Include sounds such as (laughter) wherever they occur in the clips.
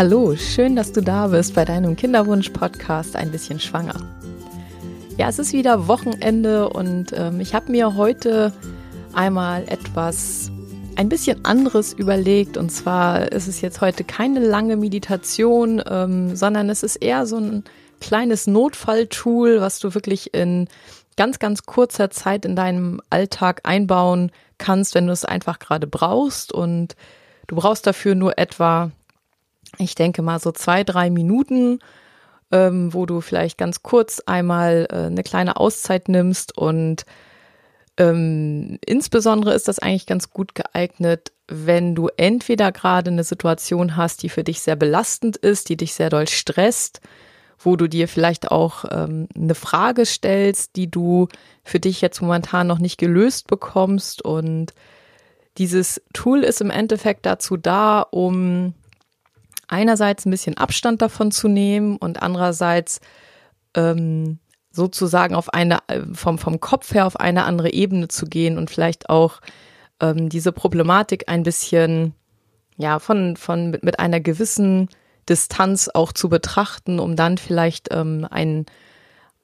Hallo, schön, dass du da bist bei deinem Kinderwunsch-Podcast Ein bisschen schwanger. Ja, es ist wieder Wochenende und ähm, ich habe mir heute einmal etwas ein bisschen anderes überlegt. Und zwar ist es jetzt heute keine lange Meditation, ähm, sondern es ist eher so ein kleines Notfalltool, was du wirklich in ganz, ganz kurzer Zeit in deinem Alltag einbauen kannst, wenn du es einfach gerade brauchst. Und du brauchst dafür nur etwa ich denke mal so zwei, drei Minuten, ähm, wo du vielleicht ganz kurz einmal äh, eine kleine Auszeit nimmst und ähm, insbesondere ist das eigentlich ganz gut geeignet, wenn du entweder gerade eine Situation hast, die für dich sehr belastend ist, die dich sehr doll stresst, wo du dir vielleicht auch ähm, eine Frage stellst, die du für dich jetzt momentan noch nicht gelöst bekommst. Und dieses Tool ist im Endeffekt dazu da, um einerseits ein bisschen Abstand davon zu nehmen und andererseits ähm, sozusagen auf eine, äh, vom, vom Kopf her auf eine andere Ebene zu gehen und vielleicht auch ähm, diese Problematik ein bisschen, ja, von, von, mit, einer gewissen Distanz auch zu betrachten, um dann vielleicht ähm, ein,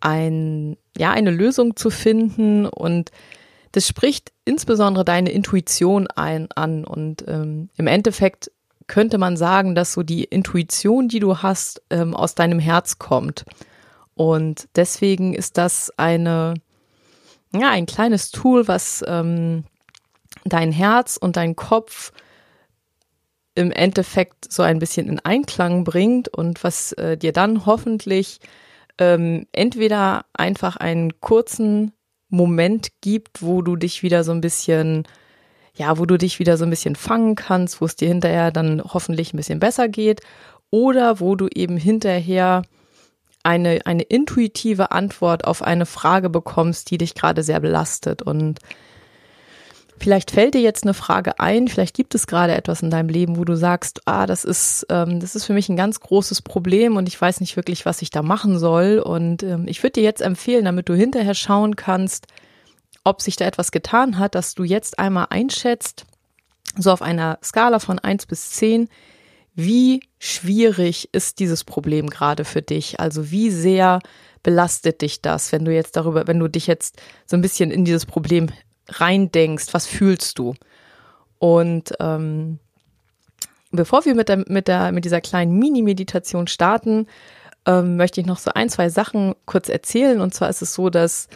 ein, ja, eine Lösung zu finden. Und das spricht insbesondere deine Intuition ein, an. Und ähm, im Endeffekt könnte man sagen, dass so die Intuition, die du hast, ähm, aus deinem Herz kommt. Und deswegen ist das eine, ja, ein kleines Tool, was ähm, dein Herz und dein Kopf im Endeffekt so ein bisschen in Einklang bringt und was äh, dir dann hoffentlich ähm, entweder einfach einen kurzen Moment gibt, wo du dich wieder so ein bisschen ja, wo du dich wieder so ein bisschen fangen kannst, wo es dir hinterher dann hoffentlich ein bisschen besser geht oder wo du eben hinterher eine, eine intuitive Antwort auf eine Frage bekommst, die dich gerade sehr belastet. Und vielleicht fällt dir jetzt eine Frage ein, vielleicht gibt es gerade etwas in deinem Leben, wo du sagst, ah, das ist, ähm, das ist für mich ein ganz großes Problem und ich weiß nicht wirklich, was ich da machen soll. Und ähm, ich würde dir jetzt empfehlen, damit du hinterher schauen kannst, ob sich da etwas getan hat, dass du jetzt einmal einschätzt, so auf einer Skala von eins bis zehn, wie schwierig ist dieses Problem gerade für dich? Also wie sehr belastet dich das, wenn du jetzt darüber, wenn du dich jetzt so ein bisschen in dieses Problem reindenkst, was fühlst du? Und ähm, bevor wir mit, der, mit, der, mit dieser kleinen Mini-Meditation starten, ähm, möchte ich noch so ein, zwei Sachen kurz erzählen. Und zwar ist es so, dass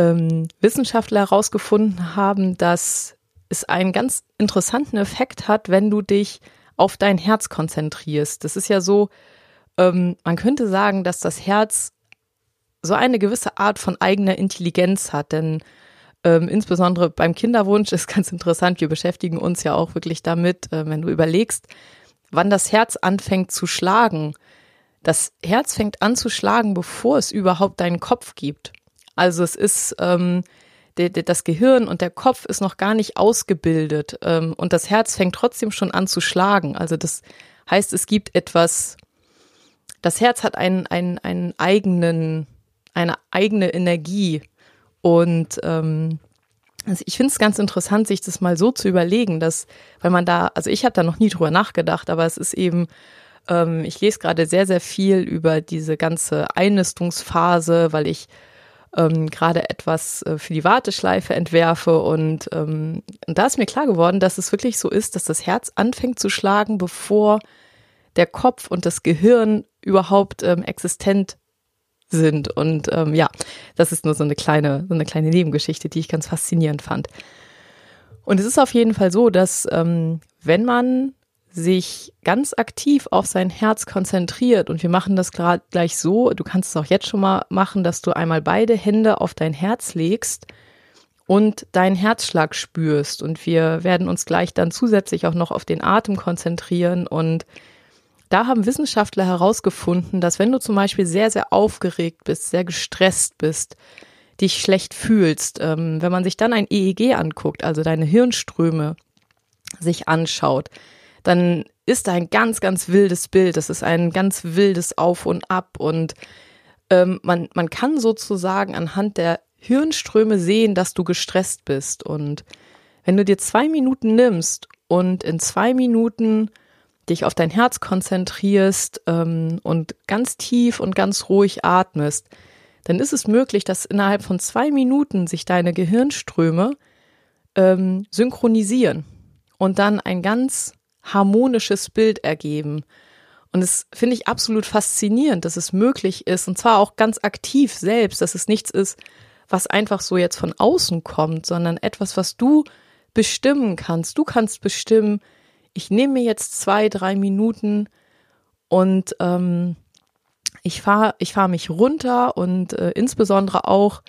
ähm, Wissenschaftler herausgefunden haben, dass es einen ganz interessanten Effekt hat, wenn du dich auf dein Herz konzentrierst. Das ist ja so, ähm, man könnte sagen, dass das Herz so eine gewisse Art von eigener Intelligenz hat, denn ähm, insbesondere beim Kinderwunsch ist ganz interessant, wir beschäftigen uns ja auch wirklich damit, äh, wenn du überlegst, wann das Herz anfängt zu schlagen. Das Herz fängt an zu schlagen, bevor es überhaupt deinen Kopf gibt. Also es ist ähm, das Gehirn und der Kopf ist noch gar nicht ausgebildet ähm, und das Herz fängt trotzdem schon an zu schlagen. Also das heißt, es gibt etwas, das Herz hat einen, einen, einen eigenen, eine eigene Energie und ähm, also ich finde es ganz interessant, sich das mal so zu überlegen, dass, weil man da, also ich habe da noch nie drüber nachgedacht, aber es ist eben, ähm, ich lese gerade sehr, sehr viel über diese ganze Einnistungsphase, weil ich ähm, gerade etwas äh, für die Warteschleife entwerfe. Und, ähm, und da ist mir klar geworden, dass es wirklich so ist, dass das Herz anfängt zu schlagen, bevor der Kopf und das Gehirn überhaupt ähm, existent sind. Und ähm, ja, das ist nur so eine kleine, so eine kleine Nebengeschichte, die ich ganz faszinierend fand. Und es ist auf jeden Fall so, dass ähm, wenn man sich ganz aktiv auf sein Herz konzentriert. Und wir machen das gerade gleich so, du kannst es auch jetzt schon mal machen, dass du einmal beide Hände auf dein Herz legst und deinen Herzschlag spürst. Und wir werden uns gleich dann zusätzlich auch noch auf den Atem konzentrieren. Und da haben Wissenschaftler herausgefunden, dass wenn du zum Beispiel sehr, sehr aufgeregt bist, sehr gestresst bist, dich schlecht fühlst, ähm, wenn man sich dann ein EEG anguckt, also deine Hirnströme sich anschaut, dann ist da ein ganz, ganz wildes Bild. Das ist ein ganz wildes Auf und Ab. Und ähm, man, man kann sozusagen anhand der Hirnströme sehen, dass du gestresst bist. Und wenn du dir zwei Minuten nimmst und in zwei Minuten dich auf dein Herz konzentrierst ähm, und ganz tief und ganz ruhig atmest, dann ist es möglich, dass innerhalb von zwei Minuten sich deine Gehirnströme ähm, synchronisieren und dann ein ganz harmonisches Bild ergeben. Und es finde ich absolut faszinierend, dass es möglich ist, und zwar auch ganz aktiv selbst, dass es nichts ist, was einfach so jetzt von außen kommt, sondern etwas, was du bestimmen kannst. Du kannst bestimmen, ich nehme mir jetzt zwei, drei Minuten und ähm, ich fahre ich fahr mich runter und äh, insbesondere auch,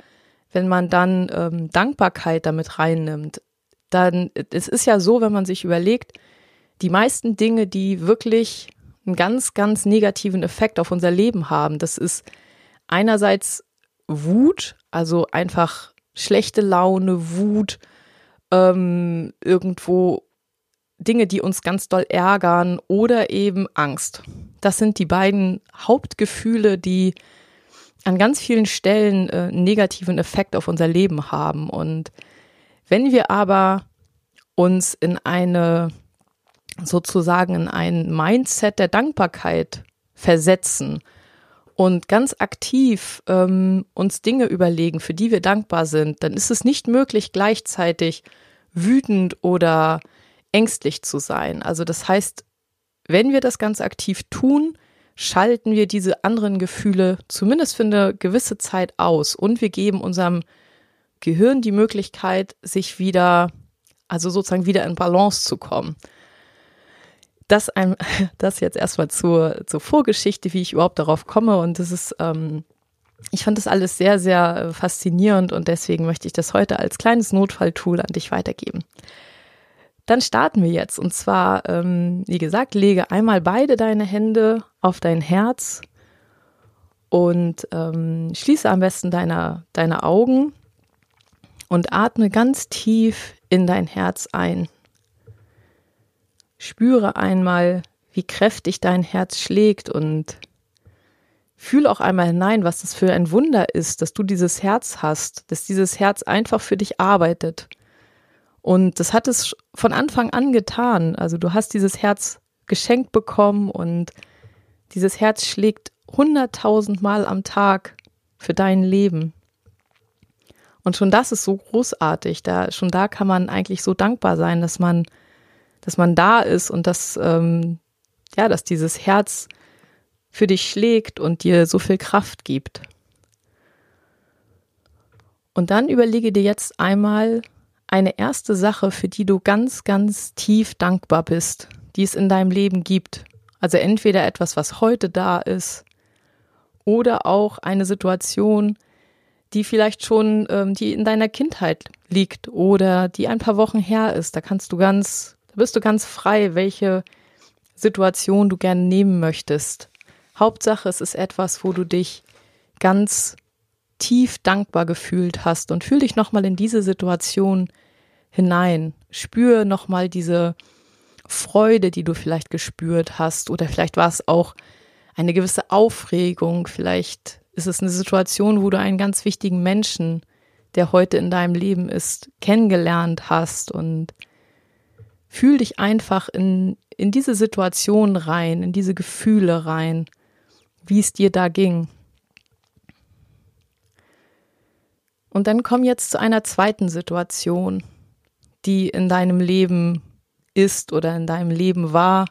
wenn man dann ähm, Dankbarkeit damit reinnimmt, dann es ist ja so, wenn man sich überlegt, die meisten Dinge, die wirklich einen ganz, ganz negativen Effekt auf unser Leben haben, das ist einerseits Wut, also einfach schlechte Laune, Wut, ähm, irgendwo Dinge, die uns ganz doll ärgern oder eben Angst. Das sind die beiden Hauptgefühle, die an ganz vielen Stellen äh, negativen Effekt auf unser Leben haben. Und wenn wir aber uns in eine sozusagen in ein Mindset der Dankbarkeit versetzen und ganz aktiv ähm, uns Dinge überlegen, für die wir dankbar sind, dann ist es nicht möglich, gleichzeitig wütend oder ängstlich zu sein. Also das heißt, wenn wir das ganz aktiv tun, schalten wir diese anderen Gefühle zumindest für eine gewisse Zeit aus und wir geben unserem Gehirn die Möglichkeit, sich wieder, also sozusagen wieder in Balance zu kommen. Das, ein, (laughs) das jetzt erstmal zur, zur Vorgeschichte, wie ich überhaupt darauf komme und das ist, ähm, ich fand das alles sehr, sehr faszinierend und deswegen möchte ich das heute als kleines Notfalltool an dich weitergeben. Dann starten wir jetzt. Und zwar, ähm, wie gesagt, lege einmal beide deine Hände auf dein Herz und ähm, schließe am besten deine, deine Augen und atme ganz tief in dein Herz ein. Spüre einmal, wie kräftig dein Herz schlägt und fühl auch einmal hinein, was das für ein Wunder ist, dass du dieses Herz hast, dass dieses Herz einfach für dich arbeitet und das hat es von Anfang an getan. Also du hast dieses Herz geschenkt bekommen und dieses Herz schlägt hunderttausend Mal am Tag für dein Leben. Und schon das ist so großartig. Da, schon da kann man eigentlich so dankbar sein, dass man, dass man da ist und dass, ähm, ja, dass dieses Herz für dich schlägt und dir so viel Kraft gibt. Und dann überlege dir jetzt einmal, eine erste Sache, für die du ganz, ganz tief dankbar bist, die es in deinem Leben gibt. Also entweder etwas, was heute da ist, oder auch eine Situation, die vielleicht schon, ähm, die in deiner Kindheit liegt oder die ein paar Wochen her ist. Da kannst du ganz, da bist du ganz frei, welche Situation du gerne nehmen möchtest. Hauptsache, es ist etwas, wo du dich ganz tief dankbar gefühlt hast und fühl dich nochmal in diese Situation hinein. Spür nochmal diese Freude, die du vielleicht gespürt hast oder vielleicht war es auch eine gewisse Aufregung, vielleicht ist es eine Situation, wo du einen ganz wichtigen Menschen, der heute in deinem Leben ist, kennengelernt hast und fühl dich einfach in, in diese Situation rein, in diese Gefühle rein, wie es dir da ging. Und dann komm jetzt zu einer zweiten Situation, die in deinem Leben ist oder in deinem Leben war,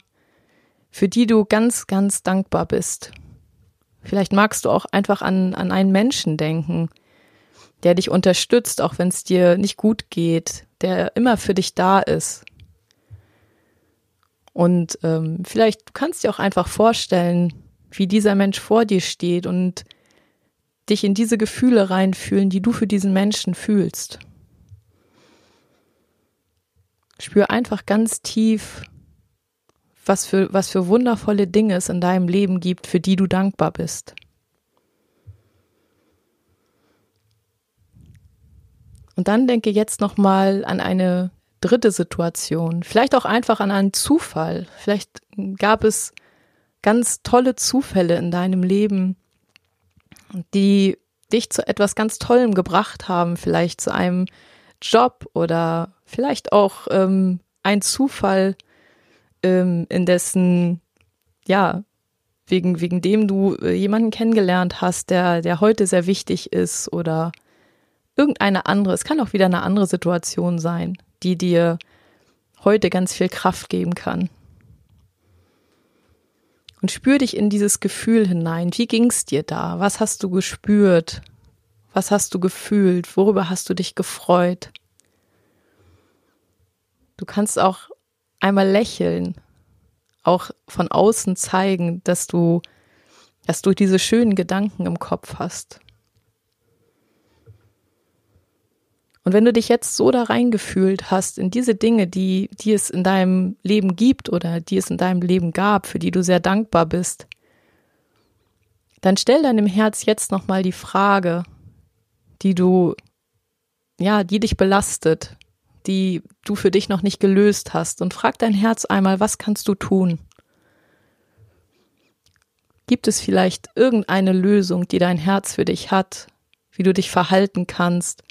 für die du ganz, ganz dankbar bist. Vielleicht magst du auch einfach an, an einen Menschen denken, der dich unterstützt, auch wenn es dir nicht gut geht, der immer für dich da ist. Und ähm, vielleicht du kannst dir auch einfach vorstellen, wie dieser Mensch vor dir steht und dich in diese Gefühle reinfühlen, die du für diesen Menschen fühlst. Spür einfach ganz tief, was für, was für wundervolle Dinge es in deinem Leben gibt, für die du dankbar bist. Und dann denke jetzt nochmal an eine dritte Situation, vielleicht auch einfach an einen Zufall. Vielleicht gab es ganz tolle Zufälle in deinem Leben, die dich zu etwas ganz Tollem gebracht haben, vielleicht zu einem Job oder vielleicht auch ähm, ein Zufall ähm, in dessen, ja, wegen, wegen dem du äh, jemanden kennengelernt hast, der, der heute sehr wichtig ist oder irgendeine andere, es kann auch wieder eine andere Situation sein, die dir heute ganz viel Kraft geben kann. Und spür dich in dieses Gefühl hinein. Wie ging's dir da? Was hast du gespürt? Was hast du gefühlt? Worüber hast du dich gefreut? Du kannst auch einmal lächeln, auch von außen zeigen, dass du, dass du diese schönen Gedanken im Kopf hast. Und wenn du dich jetzt so da reingefühlt hast in diese Dinge, die, die es in deinem Leben gibt oder die es in deinem Leben gab, für die du sehr dankbar bist, dann stell deinem Herz jetzt nochmal die Frage, die du, ja, die dich belastet, die du für dich noch nicht gelöst hast und frag dein Herz einmal, was kannst du tun? Gibt es vielleicht irgendeine Lösung, die dein Herz für dich hat, wie du dich verhalten kannst,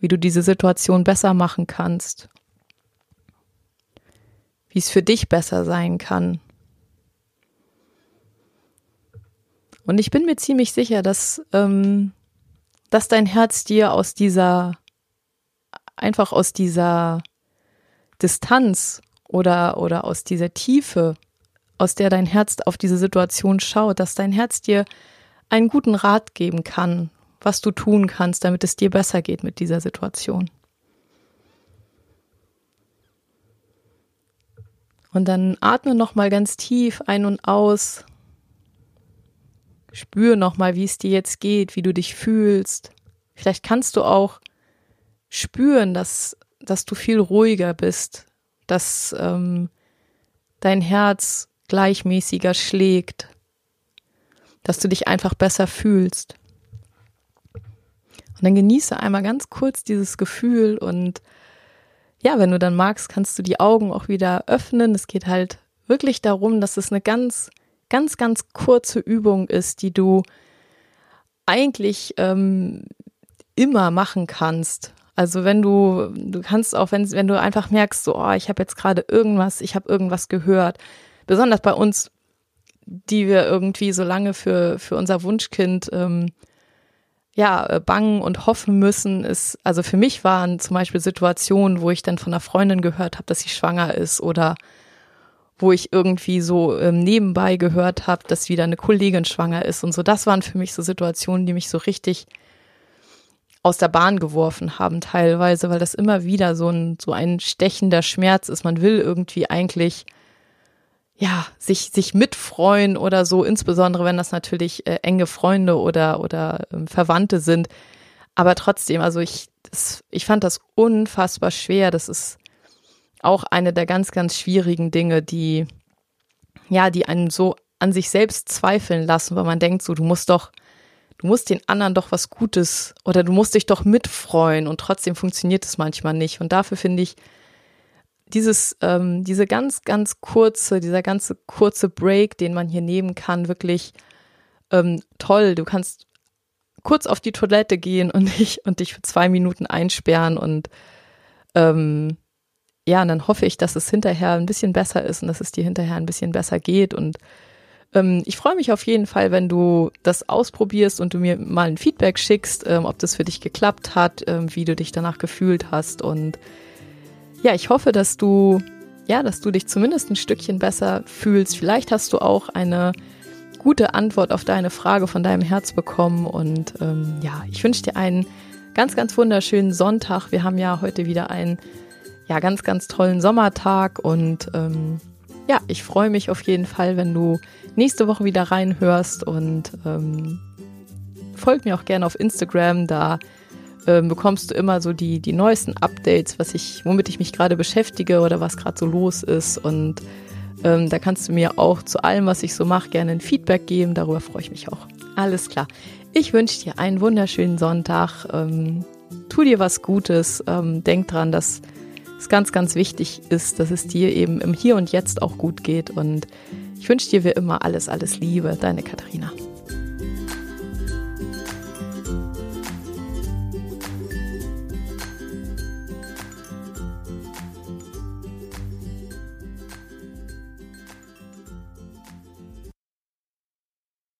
wie du diese Situation besser machen kannst, wie es für dich besser sein kann. Und ich bin mir ziemlich sicher, dass, ähm, dass dein Herz dir aus dieser, einfach aus dieser Distanz oder, oder aus dieser Tiefe, aus der dein Herz auf diese Situation schaut, dass dein Herz dir einen guten Rat geben kann, was du tun kannst, damit es dir besser geht mit dieser Situation. Und dann atme noch mal ganz tief ein und aus. Spür noch mal, wie es dir jetzt geht, wie du dich fühlst. Vielleicht kannst du auch spüren, dass dass du viel ruhiger bist, dass ähm, dein Herz gleichmäßiger schlägt, dass du dich einfach besser fühlst. Und dann genieße einmal ganz kurz dieses Gefühl und ja, wenn du dann magst, kannst du die Augen auch wieder öffnen. Es geht halt wirklich darum, dass es eine ganz, ganz, ganz kurze Übung ist, die du eigentlich ähm, immer machen kannst. Also wenn du, du kannst auch, wenn, wenn du einfach merkst, so, oh, ich habe jetzt gerade irgendwas, ich habe irgendwas gehört, besonders bei uns, die wir irgendwie so lange für, für unser Wunschkind ähm, ja, äh, bangen und hoffen müssen, ist, also für mich waren zum Beispiel Situationen, wo ich dann von einer Freundin gehört habe, dass sie schwanger ist oder wo ich irgendwie so ähm, nebenbei gehört habe, dass wieder eine Kollegin schwanger ist und so. Das waren für mich so Situationen, die mich so richtig aus der Bahn geworfen haben teilweise, weil das immer wieder so ein, so ein stechender Schmerz ist. Man will irgendwie eigentlich ja, sich, sich mitfreuen oder so, insbesondere wenn das natürlich äh, enge Freunde oder, oder ähm, Verwandte sind. Aber trotzdem, also ich, das, ich fand das unfassbar schwer. Das ist auch eine der ganz, ganz schwierigen Dinge, die, ja, die einen so an sich selbst zweifeln lassen, weil man denkt so, du musst doch, du musst den anderen doch was Gutes oder du musst dich doch mitfreuen und trotzdem funktioniert es manchmal nicht. Und dafür finde ich, dieses, ähm, diese ganz, ganz kurze, dieser ganze kurze Break, den man hier nehmen kann, wirklich ähm, toll. Du kannst kurz auf die Toilette gehen und (laughs) dich, und dich für zwei Minuten einsperren und ähm, ja, und dann hoffe ich, dass es hinterher ein bisschen besser ist und dass es dir hinterher ein bisschen besser geht. Und ähm, ich freue mich auf jeden Fall, wenn du das ausprobierst und du mir mal ein Feedback schickst, ähm, ob das für dich geklappt hat, ähm, wie du dich danach gefühlt hast und ja, ich hoffe, dass du, ja, dass du dich zumindest ein Stückchen besser fühlst. Vielleicht hast du auch eine gute Antwort auf deine Frage von deinem Herz bekommen. Und ähm, ja, ich wünsche dir einen ganz, ganz wunderschönen Sonntag. Wir haben ja heute wieder einen ja, ganz, ganz tollen Sommertag und ähm, ja, ich freue mich auf jeden Fall, wenn du nächste Woche wieder reinhörst und ähm, folg mir auch gerne auf Instagram, da ähm, bekommst du immer so die, die neuesten Updates, was ich, womit ich mich gerade beschäftige oder was gerade so los ist. Und ähm, da kannst du mir auch zu allem, was ich so mache, gerne ein Feedback geben. Darüber freue ich mich auch. Alles klar. Ich wünsche dir einen wunderschönen Sonntag. Ähm, tu dir was Gutes. Ähm, denk dran, dass es ganz, ganz wichtig ist, dass es dir eben im Hier und Jetzt auch gut geht. Und ich wünsche dir wie immer alles, alles Liebe. Deine Katharina.